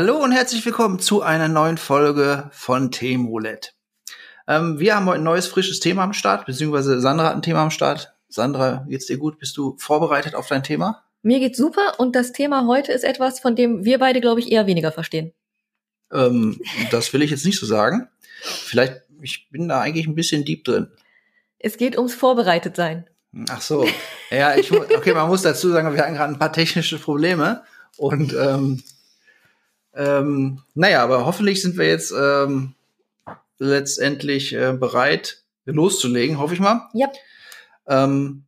Hallo und herzlich willkommen zu einer neuen Folge von Themenroulette. Ähm, wir haben heute ein neues, frisches Thema am Start, beziehungsweise Sandra hat ein Thema am Start. Sandra, geht's dir gut? Bist du vorbereitet auf dein Thema? Mir geht's super und das Thema heute ist etwas, von dem wir beide, glaube ich, eher weniger verstehen. Ähm, das will ich jetzt nicht so sagen. Vielleicht, ich bin da eigentlich ein bisschen deep drin. Es geht ums Vorbereitetsein. Ach so. Ja, ich, okay, man muss dazu sagen, wir hatten gerade ein paar technische Probleme und ähm, ähm, naja, aber hoffentlich sind wir jetzt ähm, letztendlich äh, bereit, loszulegen, hoffe ich mal. Ja. Ähm,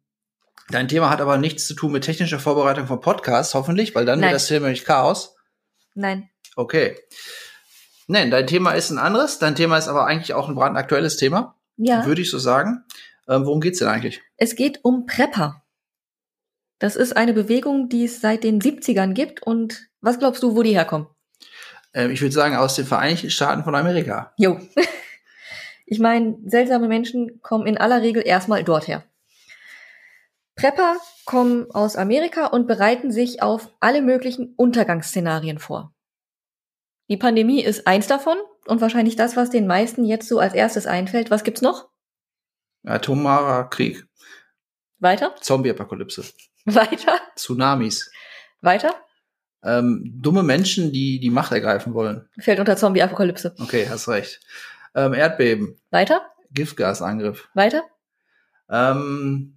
dein Thema hat aber nichts zu tun mit technischer Vorbereitung von Podcasts, hoffentlich, weil dann Nein. wird das Thema nicht Chaos. Nein. Okay. Nein, dein Thema ist ein anderes. Dein Thema ist aber eigentlich auch ein brandaktuelles Thema, Ja. würde ich so sagen. Ähm, worum geht's denn eigentlich? Es geht um Prepper. Das ist eine Bewegung, die es seit den 70ern gibt. Und was glaubst du, wo die herkommen? Ähm, ich würde sagen, aus den Vereinigten Staaten von Amerika. Jo. Ich meine, seltsame Menschen kommen in aller Regel erstmal dort her. Prepper kommen aus Amerika und bereiten sich auf alle möglichen Untergangsszenarien vor. Die Pandemie ist eins davon und wahrscheinlich das, was den meisten jetzt so als erstes einfällt. Was gibt's noch? Atomarer Krieg, Weiter? Zombie-Apokalypse, Weiter? Tsunamis, Weiter? Ähm, dumme Menschen, die die Macht ergreifen wollen. Fällt unter Zombie-Apokalypse. Okay, hast recht. Ähm, Erdbeben, Weiter? Giftgasangriff. Weiter? Ähm,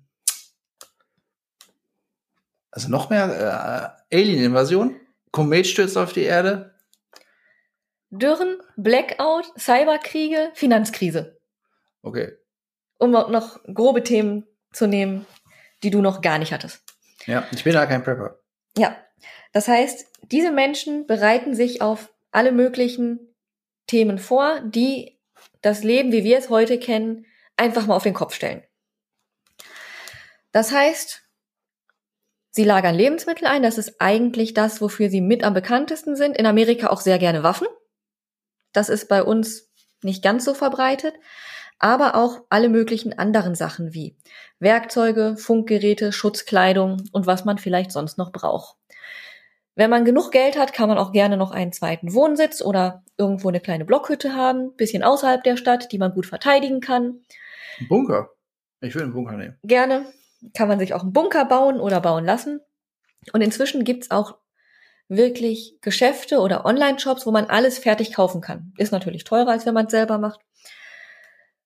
also noch mehr äh, Alien-Invasion, Komet stürzt auf die Erde. Dürren, Blackout, Cyberkriege, Finanzkrise. Okay, Um noch grobe Themen zu nehmen, die du noch gar nicht hattest. ja, ich bin da kein Prepper. Ja, das heißt, diese Menschen bereiten sich auf alle möglichen Themen vor, die das Leben, wie wir es heute kennen, einfach mal auf den Kopf stellen. Das heißt, sie lagern Lebensmittel ein. Das ist eigentlich das, wofür sie mit am bekanntesten sind. In Amerika auch sehr gerne Waffen. Das ist bei uns nicht ganz so verbreitet. Aber auch alle möglichen anderen Sachen wie Werkzeuge, Funkgeräte, Schutzkleidung und was man vielleicht sonst noch braucht. Wenn man genug Geld hat, kann man auch gerne noch einen zweiten Wohnsitz oder irgendwo eine kleine Blockhütte haben, bisschen außerhalb der Stadt, die man gut verteidigen kann. Ein Bunker. Ich will einen Bunker nehmen. Gerne kann man sich auch einen Bunker bauen oder bauen lassen. Und inzwischen gibt's auch wirklich Geschäfte oder Online-Shops, wo man alles fertig kaufen kann. Ist natürlich teurer, als wenn man es selber macht.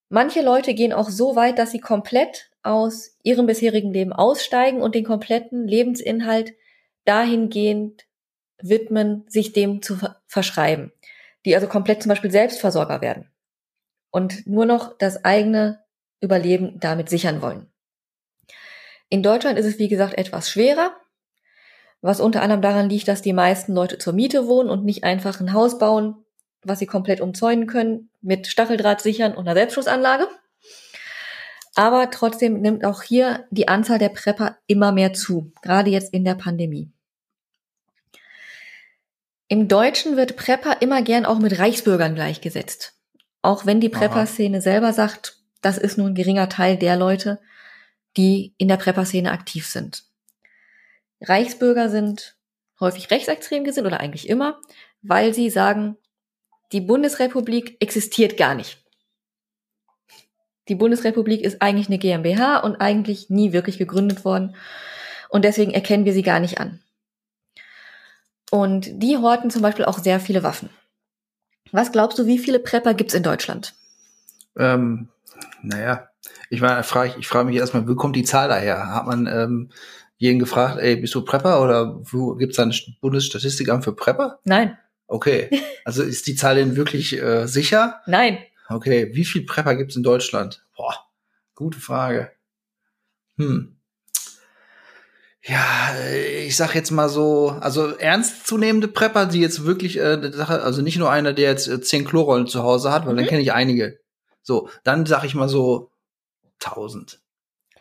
Manche Leute gehen auch so weit, dass sie komplett aus ihrem bisherigen Leben aussteigen und den kompletten Lebensinhalt dahingehend widmen, sich dem zu ver- verschreiben. Die also komplett zum Beispiel Selbstversorger werden und nur noch das eigene Überleben damit sichern wollen. In Deutschland ist es, wie gesagt, etwas schwerer, was unter anderem daran liegt, dass die meisten Leute zur Miete wohnen und nicht einfach ein Haus bauen, was sie komplett umzäunen können, mit Stacheldraht sichern und einer Selbstschussanlage. Aber trotzdem nimmt auch hier die Anzahl der Prepper immer mehr zu, gerade jetzt in der Pandemie. Im Deutschen wird Prepper immer gern auch mit Reichsbürgern gleichgesetzt. Auch wenn die. Prepper-Szene selber sagt, das ist nur ein geringer Teil der Leute, die in der Prepper-Szene aktiv sind. Reichsbürger sind häufig rechtsextrem gesinnt oder eigentlich immer, weil sie sagen, die Bundesrepublik existiert gar nicht. Die Bundesrepublik ist eigentlich eine GmbH und eigentlich nie wirklich gegründet worden. Und deswegen erkennen wir sie gar nicht an. Und die horten zum Beispiel auch sehr viele Waffen. Was glaubst du, wie viele Prepper gibt's in Deutschland? Ähm, naja, ich meine, frage ich, ich frage mich erstmal, wo kommt die Zahl daher? Hat man ähm, jeden gefragt, ey, bist du Prepper oder wo gibt's da ein Bundesstatistikamt für Prepper? Nein, Okay, also ist die Zahl denn wirklich äh, sicher? nein. Okay, wie viel Prepper gibt's in Deutschland? Boah, gute Frage. Hm. Ja, ich sag jetzt mal so, also ernstzunehmende Prepper, die jetzt wirklich äh, Sache, also nicht nur einer, der jetzt äh, zehn Klorollen zu Hause hat, weil dann Mhm. kenne ich einige. So, dann sag ich mal so 1000.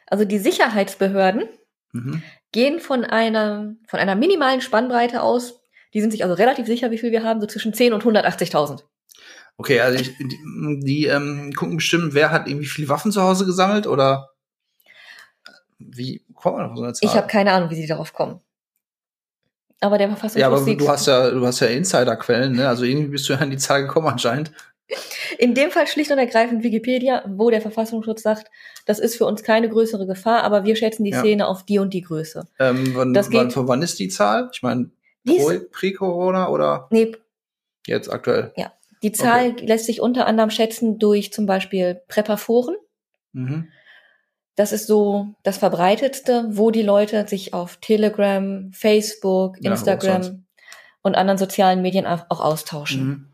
Also die Sicherheitsbehörden Mhm. gehen von einer, von einer minimalen Spannbreite aus. Die sind sich also relativ sicher, wie viel wir haben, so zwischen 10 und 180.000. Okay, also ich, die, die ähm, gucken bestimmt, wer hat irgendwie viele Waffen zu Hause gesammelt oder wie kommt man auf so eine Zahl? Ich habe keine Ahnung, wie sie darauf kommen. Aber der Verfassungsschutz Ja, aber du hast ja, du hast ja Insiderquellen, ne? Also irgendwie bist du ja an die Zahl gekommen anscheinend. in dem Fall schlicht und ergreifend Wikipedia, wo der Verfassungsschutz sagt, das ist für uns keine größere Gefahr, aber wir schätzen die Ja. Szene auf die und die Größe. Ähm, wann, Das wann, geht- von wann ist die Zahl? Ich meine, pre-Corona oder nee, jetzt aktuell? die Zahl lässt sich unter anderem schätzen durch zum Beispiel Präperforen. Mhm. Das ist so das verbreitetste, wo die Leute sich auf Telegram, Facebook, Ja, wo auch. Instagram und anderen sozialen Medien auch austauschen. Mhm.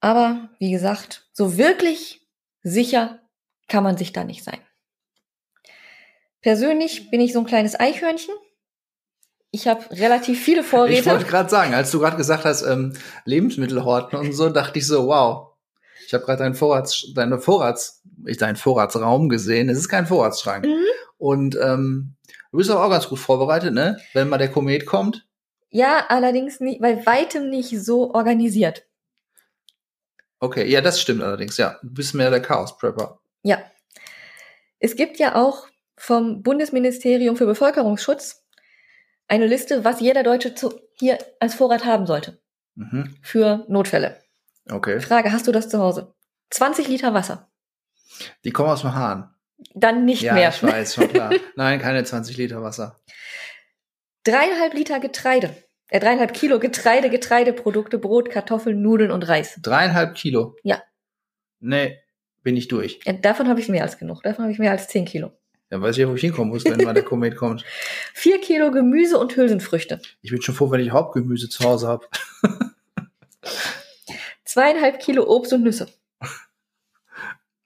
Aber wie gesagt, so wirklich sicher kann man sich da nicht sein. Persönlich bin ich so ein kleines Eichhörnchen. Ich habe relativ viele Ich wollte Vorräte. gerade sagen, als du gerade gesagt hast, ähm, Lebensmittelhorten und so, dachte ich so, wow. Ich habe gerade deinen Vorrats, deine Vorrats, ich deinen Vorratsraum gesehen. Es ist kein Vorratsschrank. Mhm. Und ähm, du bist aber auch ganz gut vorbereitet, ne? Wenn mal der Komet kommt. Ja, allerdings nicht, bei weitem nicht so organisiert. Okay, ja, das stimmt allerdings, ja. Du bist mehr der Chaos-Prepper. Ja. Es gibt ja auch vom Bundesministerium für Bevölkerungsschutz eine Liste, was jeder Deutsche zu, hier als Vorrat haben sollte Mhm. für Notfälle. Okay. Frage, hast du das zu Hause? 20 Liter Wasser. Die kommen aus dem Hahn. Dann nicht ja, mehr. ich weiß, schon klar. Nein, keine 20 Liter Wasser. Dreieinhalb Liter Getreide. Äh, dreieinhalb Kilo Getreide, Getreideprodukte, Brot, Kartoffeln, Nudeln und Reis. Dreieinhalb Kilo. Ja. Nee, bin ich durch. Äh, davon habe ich mehr als genug. Davon habe ich mehr als 10 Kilo. Dann weiß ich ja, wo ich hinkommen muss, wenn mal der Komet kommt. Vier Kilo Gemüse und Hülsenfrüchte. Ich bin schon froh, wenn ich Hauptgemüse zu Hause habe. Zweieinhalb Kilo Obst und Nüsse.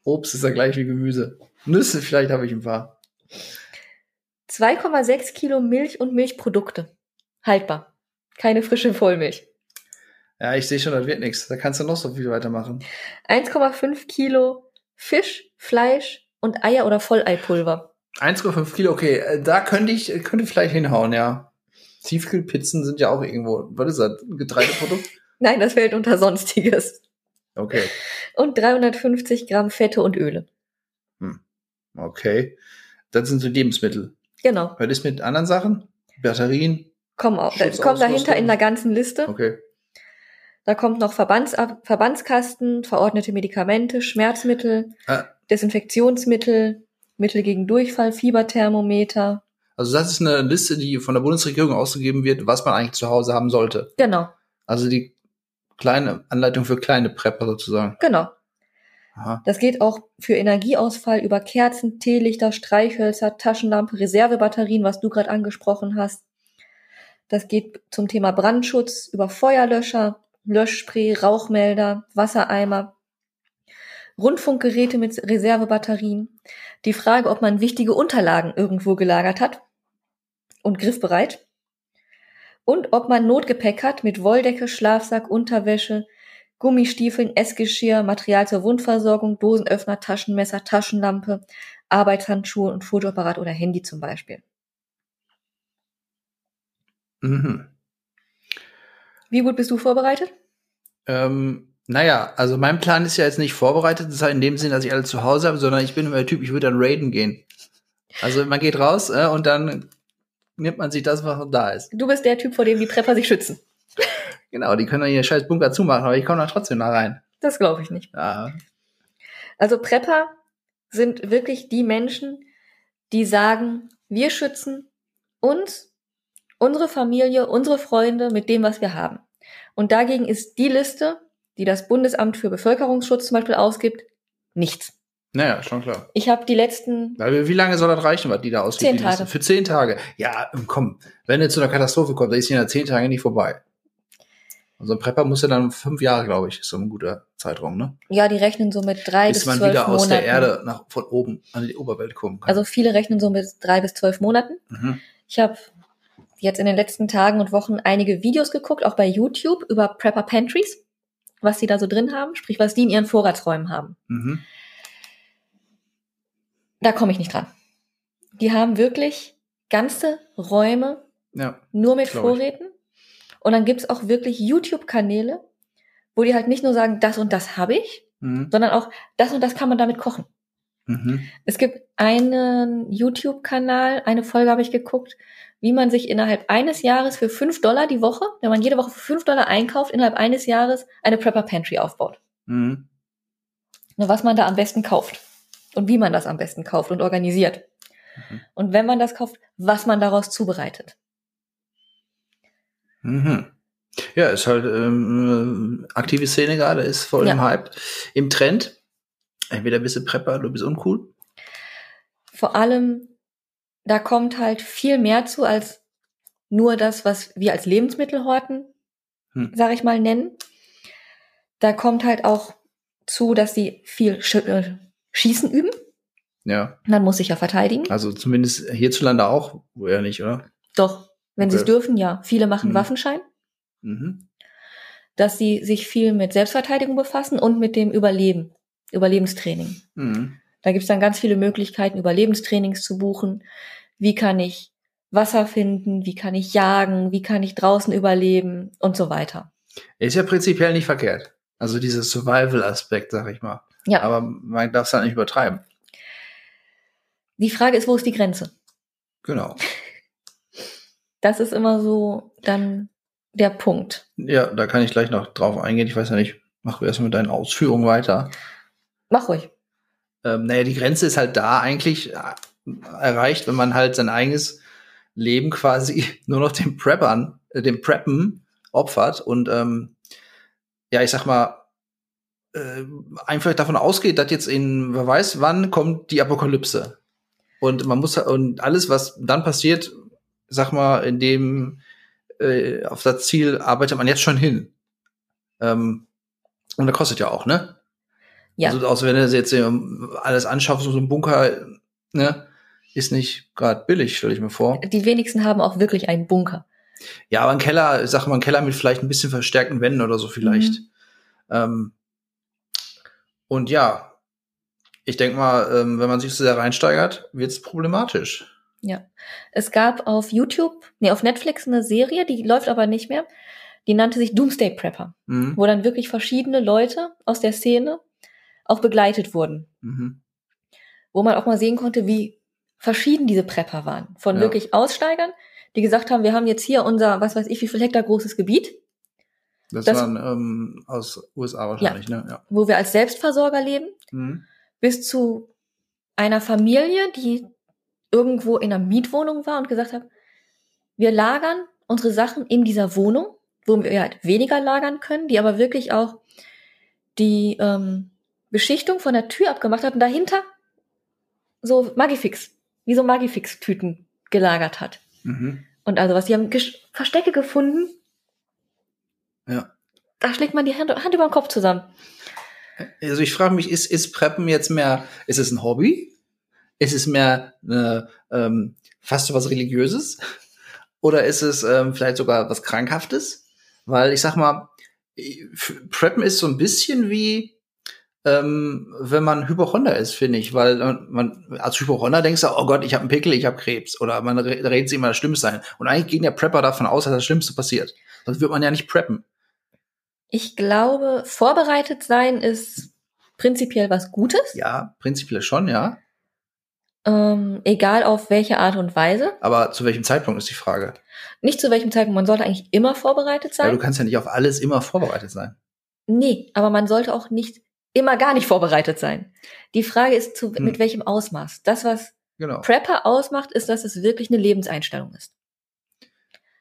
Obst ist ja gleich wie Gemüse. Nüsse vielleicht habe ich ein paar. 2,6 Kilo Milch und Milchprodukte. Haltbar. Keine frische Vollmilch. Ja, ich sehe schon, das wird nichts. Da kannst du noch so viel weitermachen. 1,5 Kilo Fisch, Fleisch und Eier oder Volleipulver. 1,5 Kilo, okay, äh, da könnte ich, könnte vielleicht hinhauen, ja. Tiefkühlpizzen sind ja auch irgendwo, was ist das, ein Getreideprodukt? Nein, das fällt unter Sonstiges. Okay, Und 350 Gramm Fette und Öle. okay. Das sind so Lebensmittel. Genau. Was ist mit anderen Sachen? Batterien? Das Schutzausrüstung. kommt dahinter in der ganzen Liste. Okay. Da kommt noch Verbands Verbandskasten, verordnete Medikamente, Schmerzmittel, Ah. Desinfektionsmittel, Mittel gegen Durchfall, Fieberthermometer. Also das ist eine Liste, die von der Bundesregierung ausgegeben wird, was man eigentlich zu Hause haben sollte. Genau, Also die kleine Anleitung für kleine Prepper sozusagen. genau. Aha. Das geht auch für Energieausfall über Kerzen, Teelichter, Streichhölzer, Taschenlampe, Reservebatterien, was du gerade angesprochen hast. Das geht zum Thema Brandschutz über Feuerlöscher, Löschspray, Rauchmelder, Wassereimer, Rundfunkgeräte mit Reservebatterien. Die Frage, ob man wichtige Unterlagen irgendwo gelagert hat und griffbereit. Und ob man Notgepäck hat mit Wolldecke, Schlafsack, Unterwäsche, Gummistiefeln, Essgeschirr, Material zur Wundversorgung, Dosenöffner, Taschenmesser, Taschenlampe, Arbeitshandschuhe und Fotoapparat oder Handy zum Beispiel. Mhm. Wie gut bist du vorbereitet? Ähm, naja, also mein Plan ist ja jetzt nicht vorbereitet, das heißt in dem Sinn, dass ich alle zu Hause habe, sondern ich bin immer der Typ, ich würde dann raiden gehen. Also man geht raus äh, und dann nimmt man sich das, was noch da ist. Du bist der Typ, vor dem die Prepper sich schützen. Genau, die können dann ihr scheiß Bunker zumachen, aber ich komme dann trotzdem da rein. Das glaube ich nicht. Ja. Also Prepper sind wirklich die Menschen, die sagen, wir schützen uns, unsere Familie, unsere Freunde mit dem, was wir haben. Und dagegen ist die Liste, die das Bundesamt für Bevölkerungsschutz zum Beispiel ausgibt, nichts. Naja, schon klar. Ich habe die letzten, Weil, wie lange soll das reichen, was die da ausgibt? Zehn? Tage. Für zehn Tage. Ja, komm, wenn es zu einer Katastrophe kommt, dann ist die nach zehn Tagen nicht vorbei. Also ein Prepper muss ja dann fünf Jahre, glaube ich, ist so ein guter Zeitraum, ne? ja, die rechnen so mit drei Bis bis man zwölf wieder aus Monaten. der Erde nach, von oben an die Oberwelt kommen kann. Also viele rechnen so mit drei bis zwölf Monaten. mhm. Ich habe jetzt in den letzten Tagen und Wochen einige Videos geguckt, auch bei YouTube, über Prepper Pantries, was die da so drin haben, sprich, was die in ihren Vorratsräumen haben. Mhm. Da komme ich nicht dran. Die haben wirklich ganze Räume Ja. nur mit Glaub ich. Vorräten. Und dann gibt's auch wirklich YouTube-Kanäle, wo die halt nicht nur sagen, das und das habe ich, Mhm. sondern auch das und das kann man damit kochen. Mhm. Es gibt einen YouTube-Kanal, eine Folge habe ich geguckt, wie man sich innerhalb eines Jahres für fünf Dollar die Woche, wenn man jede Woche für fünf Dollar einkauft, innerhalb eines Jahres eine Prepper Pantry aufbaut. Mhm. Nur was man da am besten kauft und wie man das am besten kauft und organisiert. Mhm. Und wenn man das kauft, was man daraus zubereitet. Mhm. Ja, ist halt ähm, aktive Szene gerade, ist voll Ja. im Hype. Im Trend. Entweder bist du Prepper, du bist uncool. Vor allem, da kommt halt viel mehr zu als nur das, was wir als Lebensmittelhorten, Hm. sag ich mal, nennen. Da kommt halt auch zu, dass sie viel äh, Schießen üben. Ja. Man muss sich ja verteidigen. Also zumindest hierzulande auch, wo ja nicht, oder? Doch, wenn sie es Okay. dürfen, ja. Viele machen Hm. Waffenschein. Mhm. Dass sie sich viel mit Selbstverteidigung befassen und mit dem Überleben, Überlebenstraining. Mhm. Da gibt's dann ganz viele Möglichkeiten, Überlebenstrainings zu buchen. Wie kann ich Wasser finden? Wie kann ich jagen? Wie kann ich draußen überleben? Und so weiter. Ist ja prinzipiell nicht verkehrt. Also dieser Survival-Aspekt, sag ich mal. Ja, Aber man darf es halt nicht übertreiben. die Frage ist, wo ist die Grenze? Genau. Das ist immer so dann der Punkt. Ja, da kann ich gleich noch drauf eingehen. Ich weiß ja nicht, mach erstmal mit deinen Ausführungen weiter. Mach ruhig. Ähm, naja, die Grenze ist halt da eigentlich äh, erreicht, wenn man halt sein eigenes Leben quasi nur noch dem Preppern, äh, dem Preppen opfert und ähm, ja, ich sag mal, äh, einfach davon ausgeht, dass jetzt in, wer weiß wann, kommt die Apokalypse. Und man muss, und alles, was dann passiert, sag mal, in dem, äh, auf das Ziel arbeitet man jetzt schon hin. Ähm, und das kostet ja auch, ne? Ja. Also, außer wenn du jetzt ähm, alles anschaffst, so ein Bunker, ne, ist nicht gerade billig, stelle ich mir vor. Die wenigsten haben auch wirklich einen Bunker. Ja, aber ein Keller, sag mal, ein Keller mit vielleicht ein bisschen verstärkten Wänden oder so vielleicht. Mhm. Ähm, und ja, ich denke mal, ähm, wenn man sich so sehr reinsteigert, wird es problematisch. Ja. Es gab auf YouTube, nee, auf Netflix eine Serie, die läuft aber nicht mehr. Die nannte sich Doomsday Prepper, Mhm. wo dann wirklich verschiedene Leute aus der Szene auch begleitet wurden. Mhm. wo man auch mal sehen konnte, wie verschieden diese Prepper waren. Von Ja. wirklich Aussteigern, die gesagt haben, wir haben jetzt hier unser, was weiß ich, wie viel Hektar großes Gebiet, Das, Das- waren ähm, aus USA wahrscheinlich, ne? Ja. wo wir als Selbstversorger leben, Mhm. bis zu einer Familie, die irgendwo in einer Mietwohnung war und gesagt hat, wir lagern unsere Sachen in dieser Wohnung, wo wir halt weniger lagern können, die aber wirklich auch die ähm, Beschichtung von der Tür abgemacht hat und dahinter so Magifix, wie so Magifix-Tüten gelagert hat. Mhm. Und also was, die haben Gesch Verstecke gefunden, Ja. da schlägt man die Hand, Hand über den Kopf zusammen. Also ich frage mich, ist, ist Preppen jetzt mehr, ist es ein Hobby? Ist es mehr eine, ähm, fast so was Religiöses? Oder ist es ähm, vielleicht sogar was Krankhaftes? Weil ich sag mal, Preppen ist so ein bisschen wie, ähm, wenn man Hypochonder ist, finde ich. Weil man- man, als Hypochonder denkst du, oh Gott, ich habe einen Pickel, ich habe Krebs. Oder man re- redet sich immer das Schlimmste sein. Und eigentlich gehen der Prepper davon aus, dass das Schlimmste passiert. Sonst wird man ja nicht preppen. Ich glaube, vorbereitet sein ist prinzipiell was Gutes, Ja, prinzipiell schon, ja. ähm, egal auf welche Art und Weise. Aber zu welchem Zeitpunkt ist die Frage? Nicht zu welchem Zeitpunkt, man sollte eigentlich immer vorbereitet Ja, sein. du kannst ja nicht auf alles immer vorbereitet sein. nee, aber man sollte auch nicht immer gar nicht vorbereitet sein. Die Frage ist, zu, Hm. mit welchem Ausmaß. Das, was Genau. Prepper ausmacht, ist, dass es wirklich eine Lebenseinstellung ist.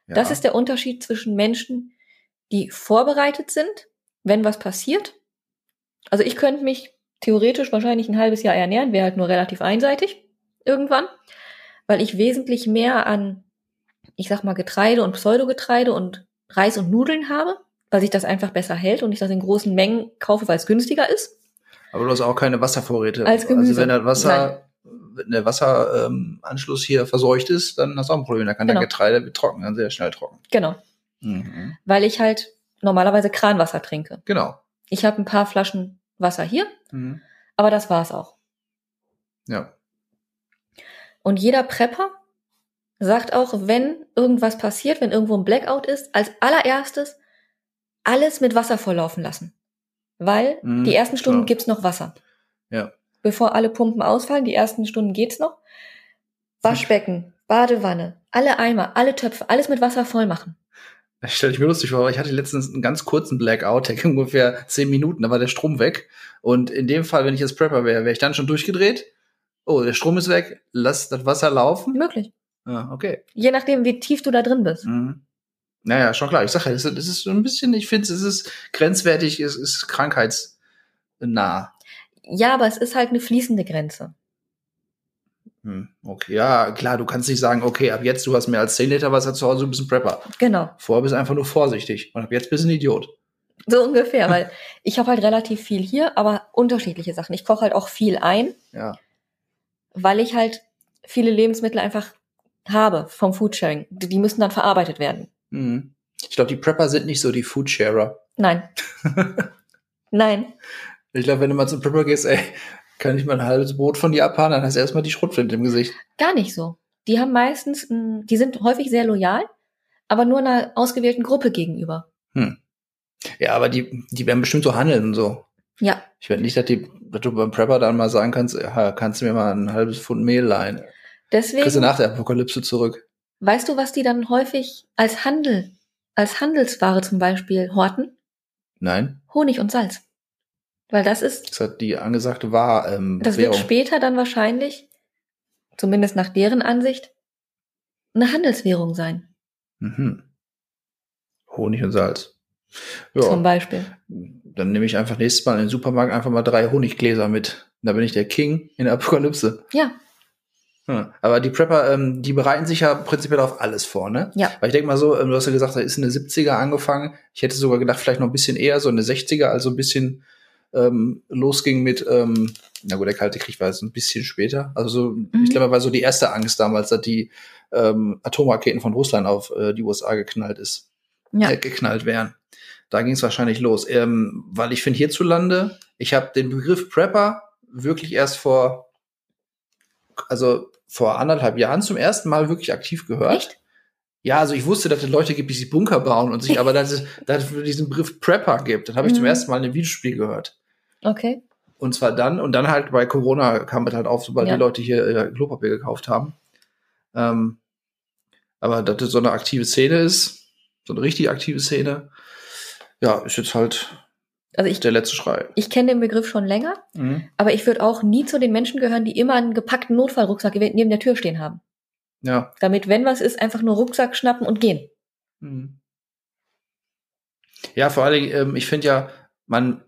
Ja. Das ist der Unterschied zwischen Menschen, die vorbereitet sind, wenn was passiert. Also ich könnte mich theoretisch wahrscheinlich ein halbes Jahr ernähren, wäre halt nur relativ einseitig irgendwann, weil ich wesentlich mehr an, ich sag mal, Getreide und Pseudogetreide und Reis und Nudeln habe, weil sich das einfach besser hält und ich das in großen Mengen kaufe, weil es günstiger ist. Aber du hast auch keine Wasservorräte. Als Gemüse. Also wenn das Wasser, wenn der Wasseranschluss ähm, hier verseucht ist, dann hast du auch ein Problem. Da kann Genau. der Getreide trocken, dann sehr schnell trocken. Genau, Mhm. weil ich halt normalerweise Kranwasser trinke. Genau. Ich habe ein paar Flaschen Wasser hier, Mhm. aber das war's auch. Ja. Und jeder Prepper sagt auch, wenn irgendwas passiert, wenn irgendwo ein Blackout ist, als allererstes alles mit Wasser volllaufen lassen. Weil Mhm, die ersten Stunden klar. gibt's noch Wasser. Ja. Bevor alle Pumpen ausfallen, die ersten Stunden geht's noch. Waschbecken, Badewanne, alle Eimer, alle Töpfe, alles mit Wasser voll machen. Das stelle ich mir lustig vor, ich hatte letztens einen ganz kurzen Blackout, der ging ungefähr zehn Minuten, da war der Strom weg. Und in dem Fall, wenn ich jetzt Prepper wäre, wäre ich dann schon durchgedreht. Oh, der Strom ist weg, lass das Wasser laufen. Möglich. Ja, okay. Je nachdem, wie tief du da drin bist. Mhm. Naja, schon klar. Ich sage ja, das ist, das ist so ein bisschen, ich finde, es ist grenzwertig, es ist krankheitsnah. Ja, aber es ist halt eine fließende Grenze. Hm, okay, ja, klar, du kannst nicht sagen, okay, ab jetzt, du hast mehr als 10 Liter Wasser zu Hause, du bist ein Prepper. Genau. Vorher bist du einfach nur vorsichtig. Und ab jetzt bist du ein Idiot. So ungefähr, weil ich habe halt relativ viel hier, aber unterschiedliche Sachen. Ich koche halt auch viel ein, Ja. weil ich halt viele Lebensmittel einfach habe vom Foodsharing. Die die müssen dann verarbeitet werden. Mhm. Ich glaube, die Prepper sind nicht so die Foodsharer. Nein. Nein. Ich glaube, wenn du mal zum Prepper gehst, ey, kann ich mal ein halbes Brot von dir abhauen, dann hast du erstmal die Schrotflinte im Gesicht. Gar nicht so. Die haben meistens, ein- die sind häufig sehr loyal, aber nur einer ausgewählten Gruppe gegenüber. Ja, aber die, die werden bestimmt so handeln und so. Ja, Ich werde nicht, dass, die, dass du beim Prepper dann mal sagen kannst, ja, kannst du mir mal ein halbes Pfund Mehl leihen. Kriegst du deswegen, nach der Apokalypse zurück. weißt du, was die dann häufig als Handel, als Handelsware zum Beispiel horten? Nein, Honig und Salz. Weil das ist, das hat die angesagte War, ähm, das wird Währung. später dann wahrscheinlich, zumindest nach deren Ansicht, eine Handelswährung sein. Mhm. Honig und Salz. Ja, Zum Beispiel. dann nehme ich einfach nächstes Mal in den Supermarkt einfach mal drei Honiggläser mit. Da bin ich der King in der Apokalypse. Ja, Hm. Aber die Prepper, ähm, die bereiten sich ja prinzipiell auf alles vor, ne? ja. Weil ich denke mal so, ähm, du hast ja gesagt, da ist in den 70er angefangen. Ich hätte sogar gedacht, vielleicht noch ein bisschen eher, so in den 60er, also ein bisschen ähm, losging mit, ähm, na gut, der Kalte Krieg war jetzt ein bisschen später. Also so, Mhm. ich glaube, war so die erste Angst damals, dass die ähm, Atomraketen von Russland auf äh, die USA geknallt ist, Ja. äh, geknallt wären. Da ging es wahrscheinlich los. Ähm, weil ich finde hierzulande, ich habe den Begriff Prepper wirklich erst vor, also vor anderthalb Jahren zum ersten Mal wirklich aktiv gehört. Echt? Ja, also ich wusste, dass es Leute gibt, die sich Bunker bauen und sich, aber dass es, dass es diesen Begriff Prepper gibt, dann habe ich zum Mhm. ersten Mal in einem Videospiel gehört. Okay. Und zwar dann, und dann halt bei Corona kam es halt auf, sobald Ja. die Leute hier äh, Klopapier gekauft haben. Ähm, aber dass das so eine aktive Szene ist, so eine richtig aktive Szene, ja, ist jetzt halt Also ich, der letzte Schrei. ich kenne den Begriff schon länger, Mhm. aber ich würde auch nie zu den Menschen gehören, die immer einen gepackten Notfallrucksack neben der Tür stehen haben. Ja. Damit, wenn was ist, einfach nur Rucksack schnappen und gehen. Mhm. Ja, vor allen Dingen, ähm, ich finde ja, man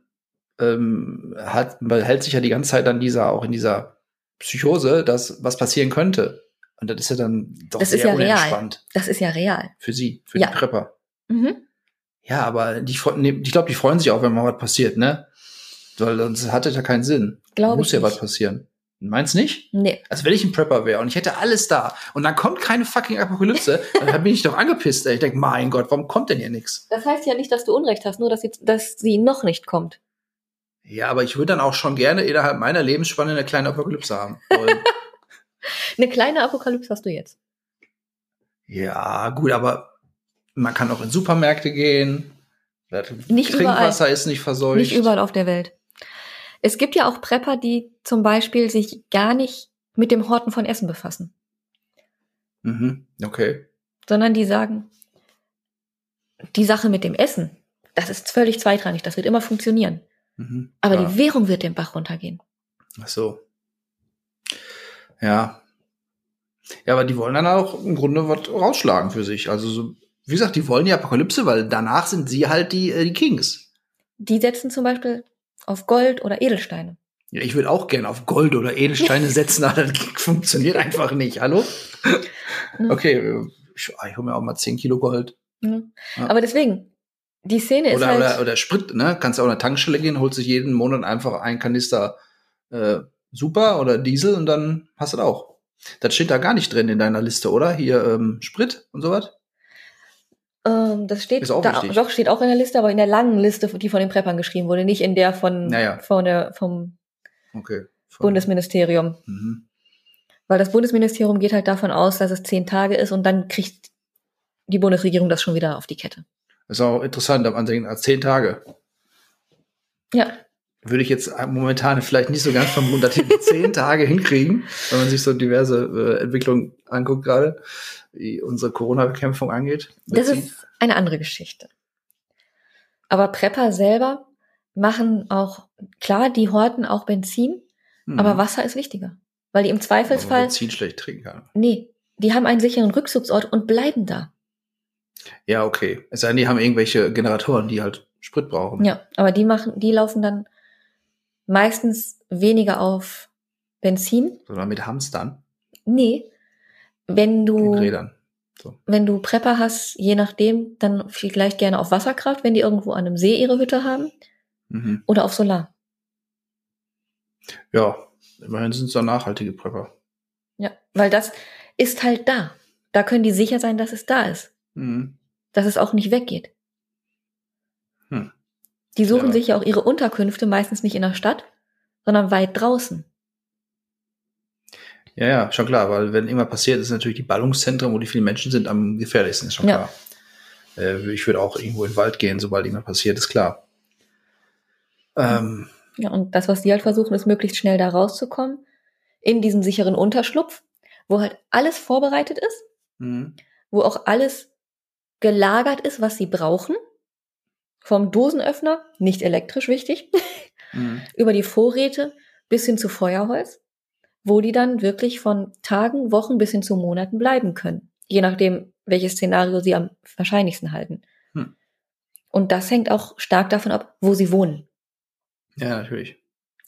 ähm, hat, man hält sich ja die ganze Zeit an dieser, auch in dieser Psychose, dass was passieren könnte. Und das ist ja dann doch Das sehr ist ja real. unentspannt Das ist ja real. für sie, für Ja. die Prepper. Mhm. Ja, aber die, ich glaube, die freuen sich auch, wenn mal was passiert, ne? Weil sonst hatte ja keinen Sinn. Glaube Muss ja was nicht. passieren. Meinst nicht? Nee. Also wenn ich ein Prepper wäre und ich hätte alles da und dann kommt keine fucking Apokalypse, dann bin ich doch angepisst. Ey. Ich denke, mein Gott, warum kommt denn hier nichts? Das heißt ja nicht, dass du Unrecht hast, nur dass, jetzt, dass sie noch nicht kommt. Ja, aber ich würde dann auch schon gerne innerhalb meiner Lebensspanne eine kleine Apokalypse haben. wollen. Eine kleine Apokalypse hast du jetzt. ja, gut, aber man kann auch in Supermärkte gehen. Nicht Trinkwasser ist nicht verseucht. Nicht überall auf der Welt. Es gibt ja auch Prepper, die zum Beispiel sich gar nicht mit dem Horten von Essen befassen, Mhm, okay. sondern die sagen, die Sache mit dem Essen, das ist völlig zweitrangig, das wird immer funktionieren. Mhm, Aber die Währung wird den Bach runtergehen. Ach so. Ja. Ja, aber die wollen dann auch im Grunde was rausschlagen für sich. Also, so, wie gesagt, die wollen die Apokalypse, weil danach sind sie halt die, äh, die Kings. Die setzen zum Beispiel auf Gold oder Edelsteine. Ja, ich würde auch gerne auf Gold oder Edelsteine setzen, aber das funktioniert einfach nicht. Hallo? Okay, äh, ich, ich hole mir auch mal 10 Kilo Gold. Mhm. Ja. Aber deswegen, die Szene ist Oder, halt, oder, oder Sprit, ne? Kannst auch in eine Tankstelle gehen, holst sich jeden Monat einfach ein Kanister äh, Super oder Diesel und dann hast du das auch. Das steht da gar nicht drin in deiner Liste, oder? Hier ähm, Sprit und sowas? ähm, das steht, Ist auch da, wichtig. doch steht auch in der Liste, aber in der langen Liste, die von den Preppern geschrieben wurde, nicht in der von, Naja. von der, vom Okay. Von- Bundesministerium. Mhm. Weil das Bundesministerium geht halt davon aus, dass es zehn Tage ist und dann kriegt die Bundesregierung das schon wieder auf die Kette. Ist auch interessant, am Ansehen als zehn Tage. Ja. würde ich jetzt momentan vielleicht nicht so ganz vermuten, dass die zehn Tage hinkriegen, wenn man sich so diverse äh, Entwicklungen anguckt gerade, wie unsere Corona-Bekämpfung angeht. Das ist eine andere Geschichte. Aber Prepper selber machen auch, klar, die horten auch Benzin, Mhm. aber Wasser ist wichtiger. Weil die im Zweifelsfall, Benzin schlecht trinken kann. nee, die haben einen sicheren Rückzugsort und bleiben da. Ja, okay. Es sei denn, die haben irgendwelche Generatoren, die halt Sprit brauchen. Ja, aber die machen, die laufen dann meistens weniger auf Benzin. Sondern mit Hamstern Nee, wenn du, Rädern. So. wenn du Prepper hast, je nachdem, dann vielleicht gerne auf Wasserkraft, wenn die irgendwo an einem See ihre Hütte haben, Mhm. oder auf Solar. Ja, immerhin sind es doch nachhaltige Prepper. Ja, weil das ist halt da. Da können die sicher sein, dass es da ist. Mhm. Dass es auch nicht weggeht. Hm. Die suchen Ja. sich ja auch ihre Unterkünfte meistens nicht in der Stadt, sondern weit draußen. Ja, ja, schon klar, weil wenn immer passiert, ist natürlich die Ballungszentren, wo die vielen Menschen sind, am gefährlichsten, ist schon Ja. klar. Äh, ich würde auch irgendwo in den Wald gehen, sobald irgendwas passiert, ist klar. Ähm, Ja, und das, was die halt versuchen, ist möglichst schnell da rauszukommen, in diesen sicheren Unterschlupf, wo halt alles vorbereitet ist, mhm. wo auch alles gelagert ist, was sie brauchen. Vom Dosenöffner, nicht elektrisch wichtig, Mhm. über die Vorräte bis hin zu Feuerholz, wo die dann wirklich von Tagen, Wochen bis hin zu Monaten bleiben können. Je nachdem, welches Szenario sie am wahrscheinlichsten halten. Hm. Und das hängt auch stark davon ab, wo sie wohnen. Ja, natürlich.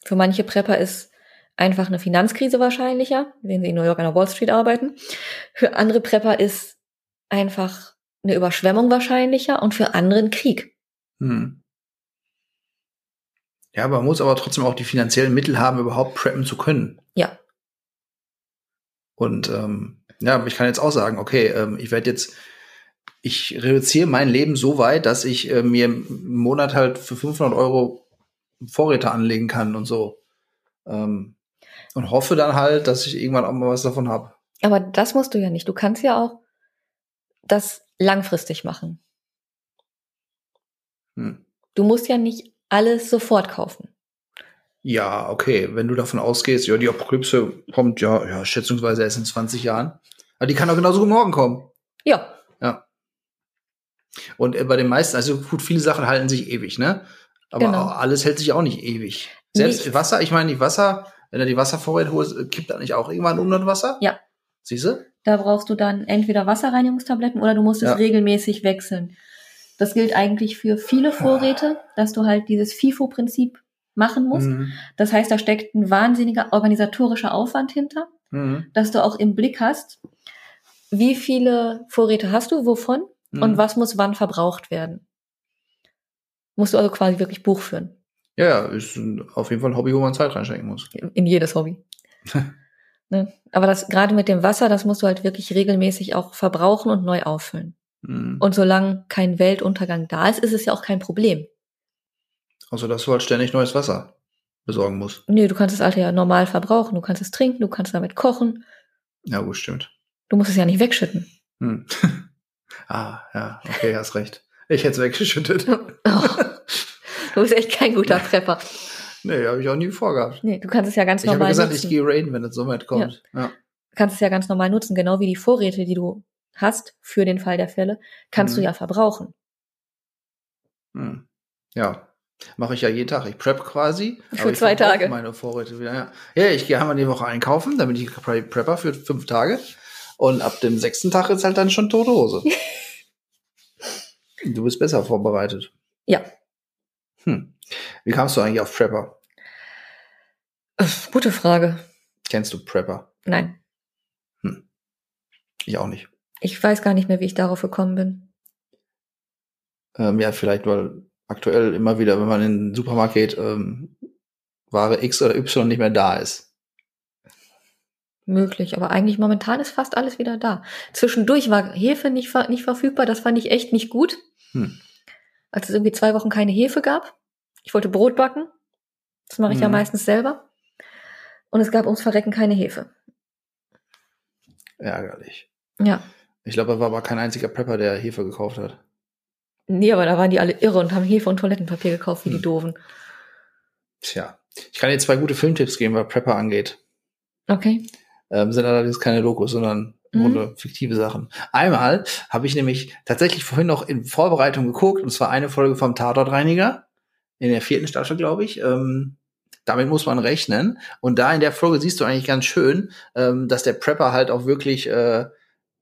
Für manche Prepper ist einfach eine Finanzkrise wahrscheinlicher, wenn sie in New York an der Wall Street arbeiten. Für andere Prepper ist einfach eine Überschwemmung wahrscheinlicher und für andere ein Krieg. Mhm. Ja, man muss aber trotzdem auch die finanziellen Mittel haben, überhaupt preppen zu können. Ja. Und ähm, ja, ich kann jetzt auch sagen, okay, ähm, ich werde jetzt, ich reduziere mein Leben so weit, dass ich äh, mir im Monat halt für 500 Euro Vorräte anlegen kann und so. Ähm, und hoffe dann halt, dass ich irgendwann auch mal was davon habe. Aber das musst du ja nicht. Du kannst ja auch das langfristig machen. Hm. Du musst ja nicht alles sofort kaufen. Ja, okay, wenn du davon ausgehst, ja, die Apokalypse kommt ja, ja, schätzungsweise erst in 20 Jahren. Aber die kann auch genauso gut morgen kommen. Ja, Ja. Und äh, bei den meisten, also gut, viele Sachen halten sich ewig, ne? Aber Genau. alles hält sich auch nicht ewig. Selbst Nichts. Wasser, ich meine, die Wasser, wenn du die Wasservorräte holst, äh, kippt da nicht auch irgendwann um das Wasser? Ja. Siehst du? Da brauchst du dann entweder Wasserreinigungstabletten oder du musst es Ja. regelmäßig wechseln. Das gilt eigentlich für viele Vorräte, dass du halt dieses FIFO-Prinzip machen musst. Mhm. Das heißt, da steckt ein wahnsinniger organisatorischer Aufwand hinter, Mhm. dass du auch im Blick hast, wie viele Vorräte hast du, wovon und Mhm. was muss wann verbraucht werden. Musst du also quasi wirklich Buch führen. Ja, ist auf jeden Fall ein Hobby, wo man Zeit reinstecken muss. In jedes Hobby. ne? Aber das gerade mit dem Wasser, das musst du halt wirklich regelmäßig auch verbrauchen und neu auffüllen. Mhm. Und solange kein Weltuntergang da ist, ist es ja auch kein Problem. Also, dass du halt ständig neues Wasser besorgen musst. Nee, du kannst das alte ja normal verbrauchen. Du kannst es trinken, du kannst damit kochen. Ja, gut, stimmt. Du musst es ja nicht wegschütten. Hm. ah, ja, okay, hast recht. Ich hätte es weggeschüttet. Oh, du bist echt kein guter Prepper. Nee, habe ich auch nie vorgehabt. Nee, du kannst es ja ganz Ich habe normal gesagt, nutzen. ich gehe raiden, wenn es so weit kommt. Ja. Du kannst es ja ganz normal nutzen, genau wie die Vorräte, die du hast für den Fall der Fälle, kannst Mhm. du ja verbrauchen. Hm. Ja. Mache ich ja jeden Tag. Ich prep quasi. Für ich zwei Tage. Meine Vorräte wieder. Ja, ja ich gehe einmal die Woche einkaufen, dann bin ich Pre- Prepper für fünf Tage. Und ab dem sechsten Tag ist halt dann schon tote Hose. du bist besser vorbereitet. Ja. Hm. Wie kamst du eigentlich auf Prepper? Gute Frage. Kennst du Prepper? Nein, Ich auch nicht. ich weiß gar nicht mehr, wie ich darauf gekommen bin. Ähm, ja, vielleicht, weil aktuell immer wieder, wenn man in den Supermarkt geht, ähm, Ware X oder Y nicht mehr da ist. Möglich, aber eigentlich momentan ist fast alles wieder da. Zwischendurch war Hefe nicht, ver nicht verfügbar, das fand ich echt nicht gut. Hm. Als es irgendwie zwei Wochen keine Hefe gab. Ich wollte Brot backen. Das mache ich ja Mhm. meistens selber. Und es gab ums Verrecken keine Hefe. Ärgerlich. Ja. Ich glaube, da war aber kein einziger Prepper, der Hefe gekauft hat. Nee, aber da waren die alle irre und haben Hefe und Toilettenpapier gekauft, wie die Hm. Doofen. Tja, ich kann dir zwei gute Filmtipps geben, was Prepper angeht. Okay. Ähm, sind allerdings keine Dokus, sondern im Mhm. Grunde fiktive Sachen. Einmal habe ich nämlich tatsächlich vorhin noch in Vorbereitung geguckt, und zwar eine Folge vom Tatortreiniger in der vierten Staffel, glaube ich. Ähm, damit muss man rechnen. Und da in der Folge siehst du eigentlich ganz schön, ähm, dass der Prepper halt auch wirklich äh,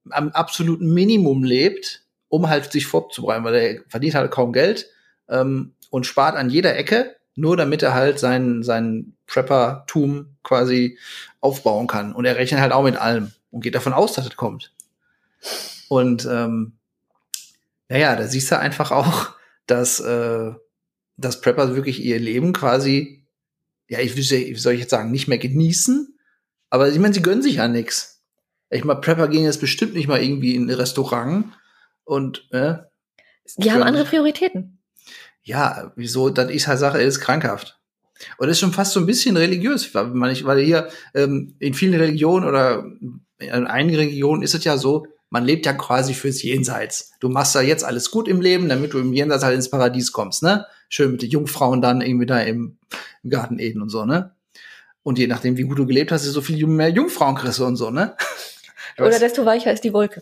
am absoluten Minimum lebt, um halt sich vorzubereiten, weil er verdient halt kaum Geld ähm, und spart an jeder Ecke, nur damit er halt sein, sein Prepper-Tum quasi aufbauen kann. Und er rechnet halt auch mit allem und geht davon aus, dass es kommt. Und ähm, naja, da siehst du einfach auch, dass, äh, dass Prepper wirklich ihr Leben quasi, ja, ich wie soll ich jetzt sagen, nicht mehr genießen. Aber ich meine, sie gönnen sich ja nix. Ich meine, Prepper gehen jetzt bestimmt nicht mal irgendwie in ein Restaurant und äh, Die haben andere. Prioritäten. ja, wieso, das ist halt Sache, er ist krankhaft. Und das ist schon fast so ein bisschen religiös, weil, man nicht, weil hier ähm, in vielen Religionen oder in einigen Religionen ist es ja so, man lebt ja quasi fürs Jenseits. Du machst da jetzt alles gut im Leben, damit du im Jenseits halt ins Paradies kommst, ne? Schön mit den Jungfrauen dann irgendwie da im, im Garten Eden und so, ne? Und je nachdem, wie gut du gelebt hast, ist so viel mehr Jungfrauen kriegst du und so, ne? Oder desto weicher ist die Wolke.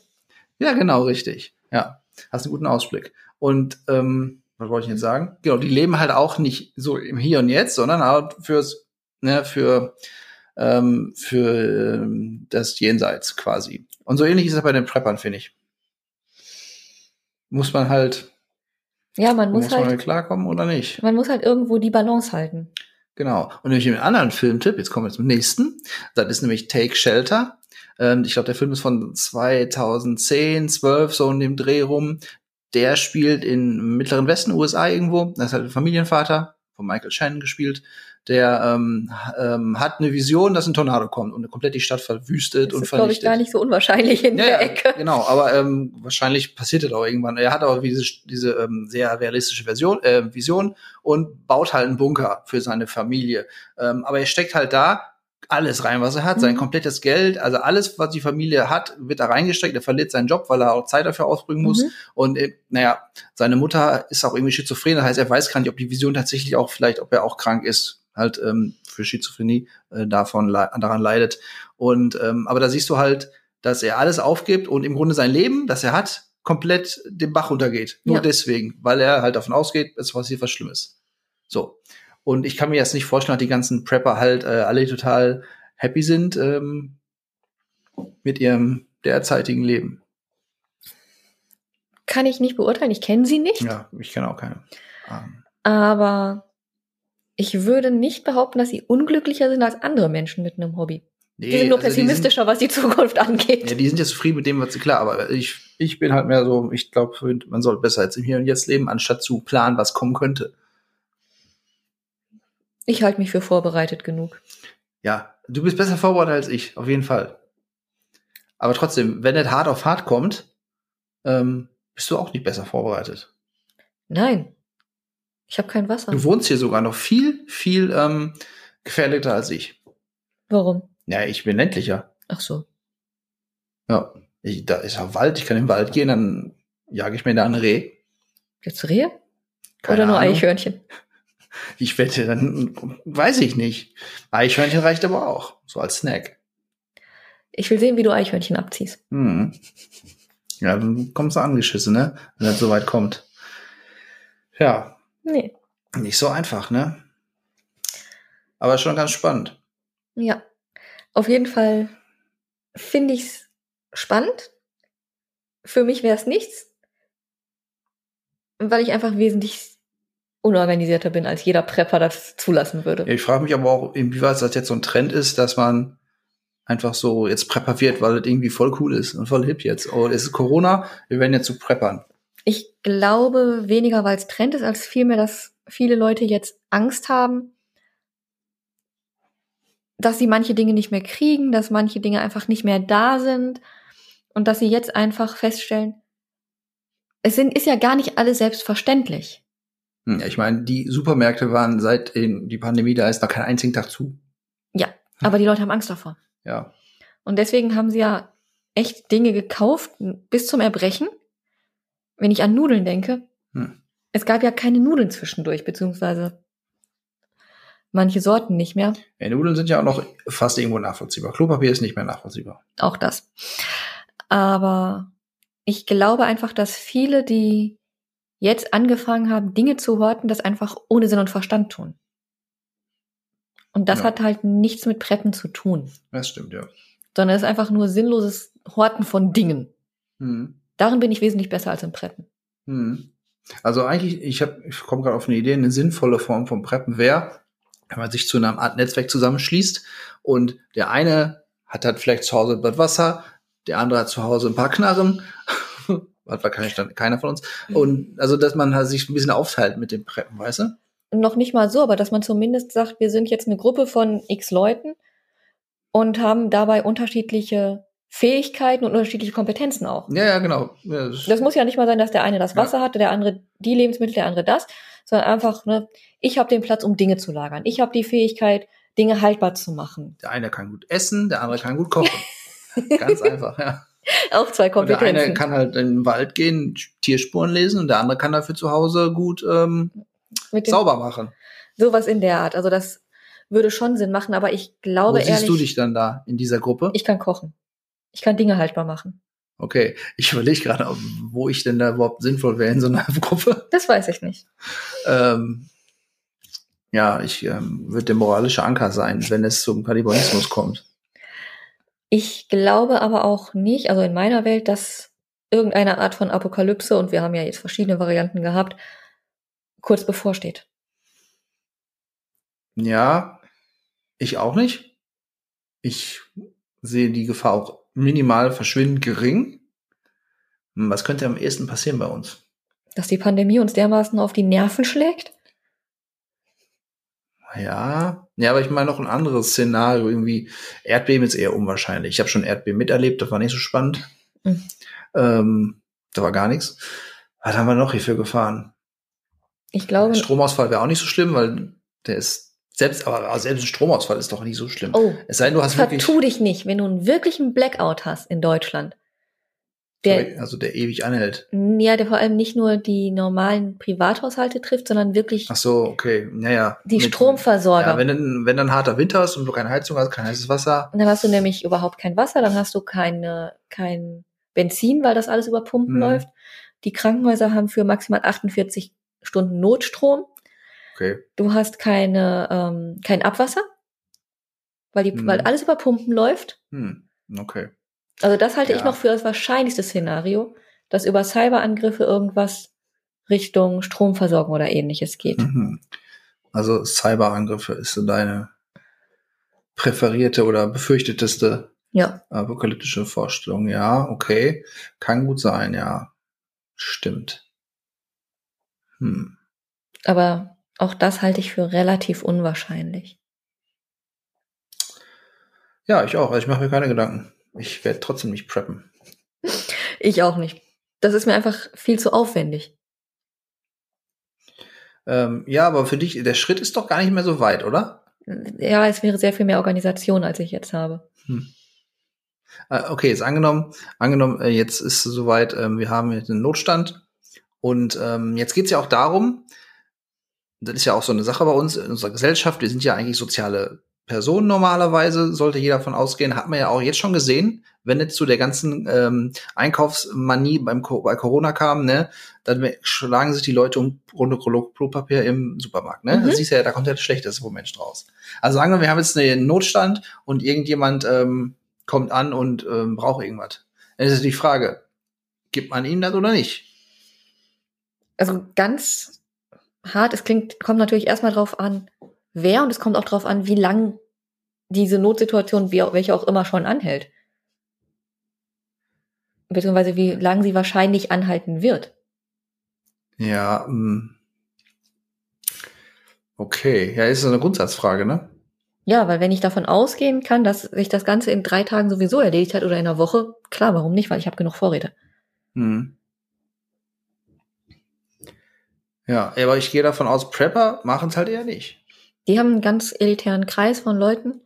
Ja, genau, richtig. Ja, hast einen guten Ausblick. Und ähm, was wollte ich jetzt sagen? Genau, die leben halt auch nicht so im Hier und Jetzt, sondern halt fürs, ne, für ähm, für ähm, das Jenseits quasi. Und so ähnlich ist es bei den Preppern, finde ich. Muss man halt, Ja, man muss, muss man halt, halt klarkommen oder nicht. man muss halt irgendwo die Balance halten. Genau. Und nämlich im anderen Filmtipp, jetzt kommen wir zum nächsten, das ist nämlich Take Shelter. Ähm, ich glaube, der Film ist von 2010, 12, so in dem Dreh rum. Der spielt im mittleren Westen USA irgendwo. Das ist halt ein Familienvater, von Michael Shannon gespielt. Der ähm, ähm, hat eine Vision, dass ein Tornado kommt und komplett die Stadt verwüstet Das und ist, glaube ich, vernichtet. gar nicht so unwahrscheinlich in Ja, der ja, Ecke. Genau, aber ähm, wahrscheinlich passiert das auch irgendwann. Er hat auch diese, diese ähm, sehr realistische Version, äh, Vision und baut halt einen Bunker für seine Familie. Ähm, aber er steckt halt da alles rein, was er hat, sein Mhm. komplettes Geld, also alles, was die Familie hat, wird da reingesteckt. Er verliert seinen Job, weil er auch Zeit dafür ausbringen muss. Mhm. Und äh, naja, seine Mutter ist auch irgendwie schizophren. Das heißt, er weiß gar nicht, ob die Vision tatsächlich auch vielleicht, ob er auch krank ist, halt ähm, für Schizophrenie äh, davon le daran leidet. Und ähm, aber da siehst du halt, dass er alles aufgibt und im Grunde sein Leben, das er hat, komplett den Bach runtergeht. Nur Ja. deswegen, weil er halt davon ausgeht, es passiert was Schlimmes. So. Und ich kann mir jetzt nicht vorstellen, dass die ganzen Prepper halt äh, alle total happy sind ähm, mit ihrem derzeitigen Leben. Kann ich nicht beurteilen, ich kenne sie nicht, Ja, ich kenne auch keine. Ähm, aber ich würde nicht behaupten, dass sie unglücklicher sind als andere Menschen mit einem Hobby. nee, Die sind nur also die pessimistischer, was die Zukunft angeht. Ja, die sind ja zufrieden mit dem, was sie klar, aber ich, ich bin halt mehr so, ich glaube, man soll besser jetzt im Hier und Jetzt leben, anstatt zu planen, was kommen könnte. Ich halte mich für vorbereitet genug. Ja, du bist besser vorbereitet als ich, auf jeden Fall. Aber trotzdem, wenn das hart auf hart kommt, ähm, bist du auch nicht besser vorbereitet. Nein, ich habe kein Wasser. Du wohnst hier sogar noch viel, viel ähm, gefährlicher als ich. Warum? Ja, ich bin ländlicher. Ach so. Ja, ich, da ist ja Wald, ich kann im Wald gehen, dann jage ich mir da ein Reh. Jetzt Rehe? Keine Oder nur Ahnung. Eichhörnchen? Ich wette, dann weiß ich nicht. Eichhörnchen reicht aber auch, so als Snack. Ich will sehen, wie du Eichhörnchen abziehst. Hm. Ja, dann kommst du angeschissen, ne? Wenn das so weit kommt. Ja, Nee. nicht so einfach, ne? Aber schon ganz spannend. Ja. Auf jeden Fall finde ich es spannend. Für mich wäre es nichts, weil ich einfach wesentlich unorganisierter bin, als jeder Prepper das zulassen würde. Ja, ich frage mich aber auch, inwieweit das jetzt so ein Trend ist, dass man einfach so jetzt Prepper wird, weil das irgendwie voll cool ist und voll hip jetzt. Oh, es ist Corona, wir werden jetzt zu Preppern. Ich glaube weniger, weil es Trend ist, als vielmehr, dass viele Leute jetzt Angst haben, dass sie manche Dinge nicht mehr kriegen, dass manche Dinge einfach nicht mehr da sind und dass sie jetzt einfach feststellen, es sind, ist ja gar nicht alles selbstverständlich. Hm, Ja, ich meine, die Supermärkte waren seit die Pandemie da ist noch keinen einzigen Tag zu. Aber die Leute haben Angst davor. Ja. Und deswegen haben sie ja echt Dinge gekauft bis zum Erbrechen. Wenn ich an Nudeln denke, Hm. es gab ja keine Nudeln zwischendurch, beziehungsweise manche Sorten nicht mehr. Ja, Nudeln sind ja auch noch fast irgendwo nachvollziehbar. Klopapier ist nicht mehr nachvollziehbar. Auch das. Aber ich glaube einfach, dass viele, die jetzt angefangen haben, Dinge zu horten, das einfach ohne Sinn und Verstand tun. Und das Ja. hat halt nichts mit Preppen zu tun, Das stimmt, ja. sondern es ist einfach nur sinnloses Horten von Dingen. Hm. Darin bin ich wesentlich besser als im Preppen. Hm. Also eigentlich, ich habe, ich komme gerade auf eine Idee, eine sinnvolle Form von Preppen wäre, wenn man sich zu einer Art Netzwerk zusammenschließt und der eine hat halt vielleicht zu Hause ein Bad Wasser, der andere hat zu Hause ein paar Knarren, hat wahrscheinlich dann keiner von uns. Und also, dass man halt sich ein bisschen aufteilt mit dem Preppen, weißt du? Noch nicht mal so, aber dass man zumindest sagt, wir sind jetzt eine Gruppe von x Leuten und haben dabei unterschiedliche Fähigkeiten und unterschiedliche Kompetenzen auch. Ja, ja, genau. Ja, das, Das muss ja nicht mal sein, dass der eine das Ja. Wasser hat, der andere die Lebensmittel, der andere das, sondern einfach, ne, ich habe den Platz, um Dinge zu lagern. Ich habe die Fähigkeit, Dinge haltbar zu machen. der eine kann gut essen, der andere kann gut kochen. Ganz einfach, ja. Auch zwei Und der eine Kompetenzen. kann halt in den Wald gehen, Tierspuren lesen und der andere kann dafür zu Hause gut ähm, dem, sauber machen. sowas in der Art. Also das würde schon Sinn machen, aber ich Wo glaube siehst ehrlich, du dich dann da in dieser Gruppe? ich kann kochen. Ich kann Dinge haltbar machen. Okay, ich überlege gerade, wo ich denn da überhaupt sinnvoll wäre in so einer Gruppe. Das weiß ich nicht. Ähm, ja, ich ähm, würde der moralische Anker sein, wenn es zum Kannibalismus kommt. Ich glaube aber auch nicht, also in meiner Welt, dass irgendeine Art von Apokalypse, und wir haben ja jetzt verschiedene Varianten gehabt, kurz bevorsteht. Ja, ich auch nicht. Ich sehe die Gefahr auch minimal verschwindend gering. Hm, Was könnte am ehesten passieren bei uns? Dass die Pandemie uns dermaßen auf die Nerven schlägt? Ja, ja, aber ich meine noch ein anderes Szenario. Irgendwie Erdbeben ist eher unwahrscheinlich. Ich habe schon Erdbeben miterlebt, das war nicht so spannend. Mhm. Ähm, da war gar nichts. Was haben wir noch hier für Gefahren? Ich glaube, Stromausfall wäre auch nicht so schlimm, weil der ist selbst, aber selbst ein Stromausfall ist doch nicht so schlimm. oh, Es sei denn, du hast wirklich, vertu dich nicht, wenn du einen wirklichen Blackout hast in Deutschland. Der, also der ewig anhält. ja, der vor allem nicht nur die normalen Privathaushalte trifft, sondern wirklich Ach so, okay, naja. die Mit- Stromversorger. Ja, wenn dann, wenn dann harter Winter ist und du keine Heizung hast, kein heißes Wasser. Und dann hast du nämlich überhaupt kein Wasser, dann hast du keine, kein Benzin, weil das alles über Pumpen Mhm. läuft. Die Krankenhäuser haben für maximal 48 Stunden Notstrom. Okay. Du hast keine, ähm, kein Abwasser, weil, die, Mhm. weil alles über Pumpen läuft. Hm, okay. Also das halte ich Ja. noch für das wahrscheinlichste Szenario, dass über Cyberangriffe irgendwas Richtung Stromversorgung oder ähnliches geht. Mhm. Also Cyberangriffe ist so deine präferierte oder befürchteteste Ja. apokalyptische Vorstellung. Ja, okay. Kann gut sein, ja. Stimmt. Hm. Aber auch das halte ich für relativ unwahrscheinlich. Ja, ich auch. Also ich mache mir keine Gedanken. Ich werde trotzdem nicht preppen. Ich auch nicht. Das ist mir einfach viel zu aufwendig. Ähm, ja, aber für dich, der Schritt ist doch gar nicht mehr so weit, oder? Ja, es wäre sehr viel mehr Organisation, als ich jetzt habe. Äh, okay, jetzt angenommen, angenommen, äh, jetzt ist es soweit, ähm, wir haben jetzt einen Notstand und ähm, jetzt geht's ja auch darum, das ist ja auch so eine Sache bei uns in unserer Gesellschaft, wir sind ja eigentlich soziale Personen normalerweise, sollte jeder davon ausgehen, hat man ja auch jetzt schon gesehen, wenn jetzt zu der ganzen ähm, Einkaufsmanie beim bei Corona kam, ne, dann schlagen sich die Leute um Runde Klopapier im Supermarkt, ne? Mhm. Das siehst ja, da kommt ja das schlechteste Moment raus. Also sagen wir, wir haben jetzt einen Notstand und irgendjemand ähm, kommt an und ähm, braucht irgendwas. Dann ist die Frage, gibt man ihm das oder nicht? Also ganz hart, es klingt, kommt natürlich erstmal drauf an, wer und es kommt auch drauf an, wie lang diese Notsituation, wie, auch- welche auch immer schon anhält. Beziehungsweise wie lang sie wahrscheinlich anhalten wird. Ja, ähm, okay. Ja, ist so eine Grundsatzfrage, ne? Ja, weil wenn ich davon ausgehen kann, dass sich das Ganze in drei Tagen sowieso erledigt hat oder in einer Woche, klar, warum nicht? Weil ich habe genug Vorräte. Hm. Ja, aber ich gehe davon aus, Prepper machen es halt eher nicht. Die haben einen ganz elitären Kreis von Leuten,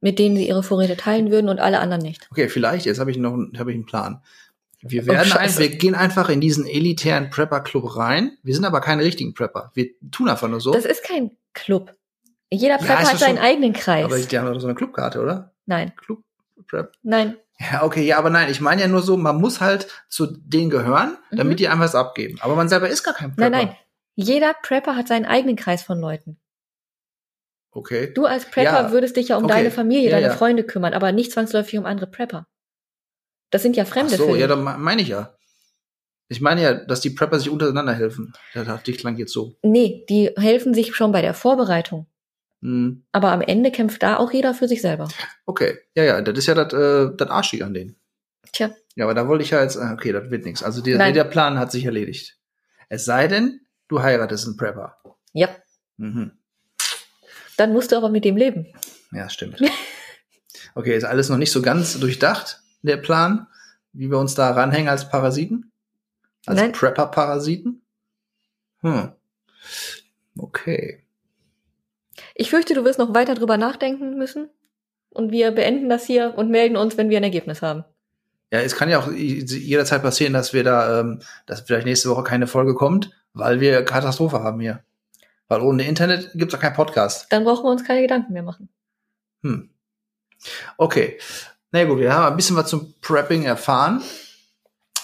mit denen sie ihre Vorräte teilen würden und alle anderen nicht. Okay, vielleicht, jetzt habe ich noch hab ich einen Plan. Wir werden Oh, ein, wir gehen einfach in diesen elitären Prepper-Club rein. Wir sind aber keine richtigen Prepper. Wir tun einfach nur so. Das ist kein Club. Jeder Ja, Prepper ist hat seinen schon- eigenen Kreis. Aber die haben doch so eine Clubkarte, oder? nein, Club Prep. nein. Ja, okay, ja, aber nein, ich meine ja nur so, man muss halt zu denen gehören, damit Mhm. die einem was abgeben. Aber man selber ist gar kein Prepper. Nein, nein. Jeder Prepper hat seinen eigenen Kreis von Leuten. Okay. Du als Prepper Ja, würdest dich ja um okay. deine Familie, Ja, deine ja. Freunde kümmern, aber nicht zwangsläufig um andere Prepper. Das sind ja Ach Fremde so, für ja, me- meine ich ja. Ich meine ja, dass die Prepper sich untereinander helfen. Ich klang jetzt so. Nee, die helfen sich schon bei der Vorbereitung. Hm. Aber am Ende kämpft da auch jeder für sich selber. Okay, ja, ja, das ist ja das, äh, Arschig an denen. Tja, Ja, aber da wollte ich ja jetzt, äh, okay, das wird nichts. Also der, Nein. der Plan hat sich erledigt. Es sei denn, du heiratest einen Prepper. ja. Mhm. Dann musst du aber mit dem leben. Ja, stimmt. Okay, ist alles noch nicht so ganz durchdacht, der Plan, wie wir uns da ranhängen als Parasiten? Als. Prepper-Parasiten? Hm. Okay. Ich fürchte, du wirst noch weiter drüber nachdenken müssen. Und wir beenden das hier und melden uns, wenn wir ein Ergebnis haben. Ja, es kann ja auch jederzeit passieren, dass wir da, ähm, dass vielleicht nächste Woche keine Folge kommt, weil wir Katastrophe haben hier. Weil ohne Internet gibt's auch keinen Podcast. Dann brauchen wir uns keine Gedanken mehr machen. Hm. Okay. Na gut, wir haben ein bisschen was zum Prepping erfahren.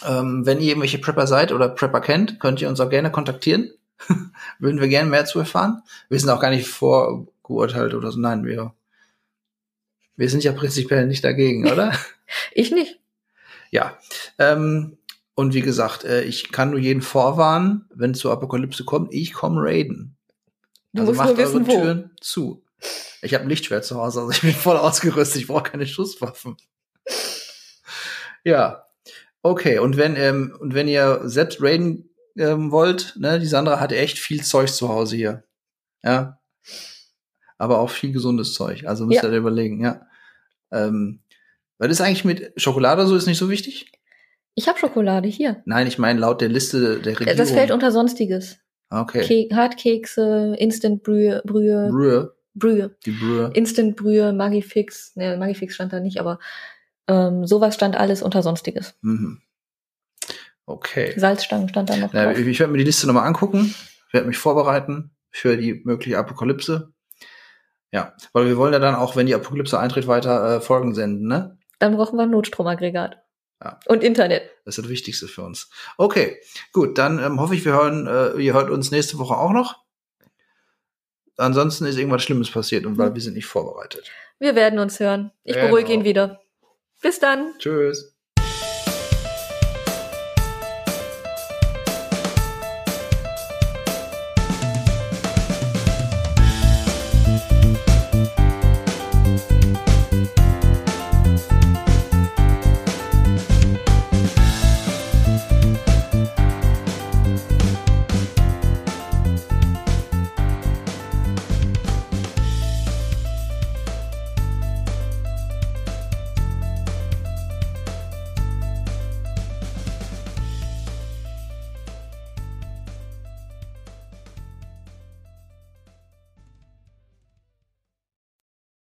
Ähm, wenn ihr irgendwelche Prepper seid oder Prepper kennt, könnt ihr uns auch gerne kontaktieren. Würden wir gerne mehr zu erfahren. Wir sind auch gar nicht vorgeurteilt oder so. Nein, wir, wir sind ja prinzipiell nicht dagegen, oder? Ich nicht. ja. Ähm, und wie gesagt, äh, ich kann nur jeden vorwarnen, wenn es zur Apokalypse kommt, ich komme raiden. Du Also musst macht wissen, eure wo. Türen zu. Ich habe ein Lichtschwert zu Hause, also ich bin voll ausgerüstet. Ich brauche keine Schusswaffen. Ja, okay. Und wenn ähm, und wenn ihr selbst raiden ähm, wollt, ne, die Sandra hatte echt viel Zeug zu Hause hier. Ja, aber auch viel gesundes Zeug. Also müsst Ja. ihr überlegen. Ja. Ähm, was ist eigentlich mit Schokolade so? Ist nicht so wichtig? Ich habe Schokolade hier. Nein, ich meine laut der Liste der Regierung. Das fällt unter Sonstiges. Okay. Ke Hartkekse, Instant-Brühe, Brühe, Brühe, Brühe, die Brühe. Instant-Brühe, Magifix. Ne, Magifix stand da nicht, aber ähm, sowas stand alles unter Sonstiges. Mhm. Okay. Salzstangen stand da noch drauf. ich ich werde mir die Liste nochmal angucken, werde mich vorbereiten für die mögliche Apokalypse. Ja, weil wir wollen ja dann auch, wenn die Apokalypse eintritt, weiter äh, Folgen senden, ne? Dann brauchen wir ein Notstromaggregat. Ja. Und Internet. Das ist das Wichtigste für uns. Okay, gut, dann ähm, hoffe ich, wir hören, äh, ihr hört uns nächste Woche auch noch. Ansonsten ist irgendwas Schlimmes passiert und weil wir sind nicht vorbereitet. Wir werden uns hören. Ich Genau. beruhige ihn wieder. Bis dann. Tschüss.